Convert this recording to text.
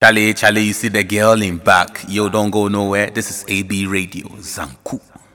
Charlie, Charlie, you see the girl in back. Yo, don't go nowhere. This is AB Radio. Zanku.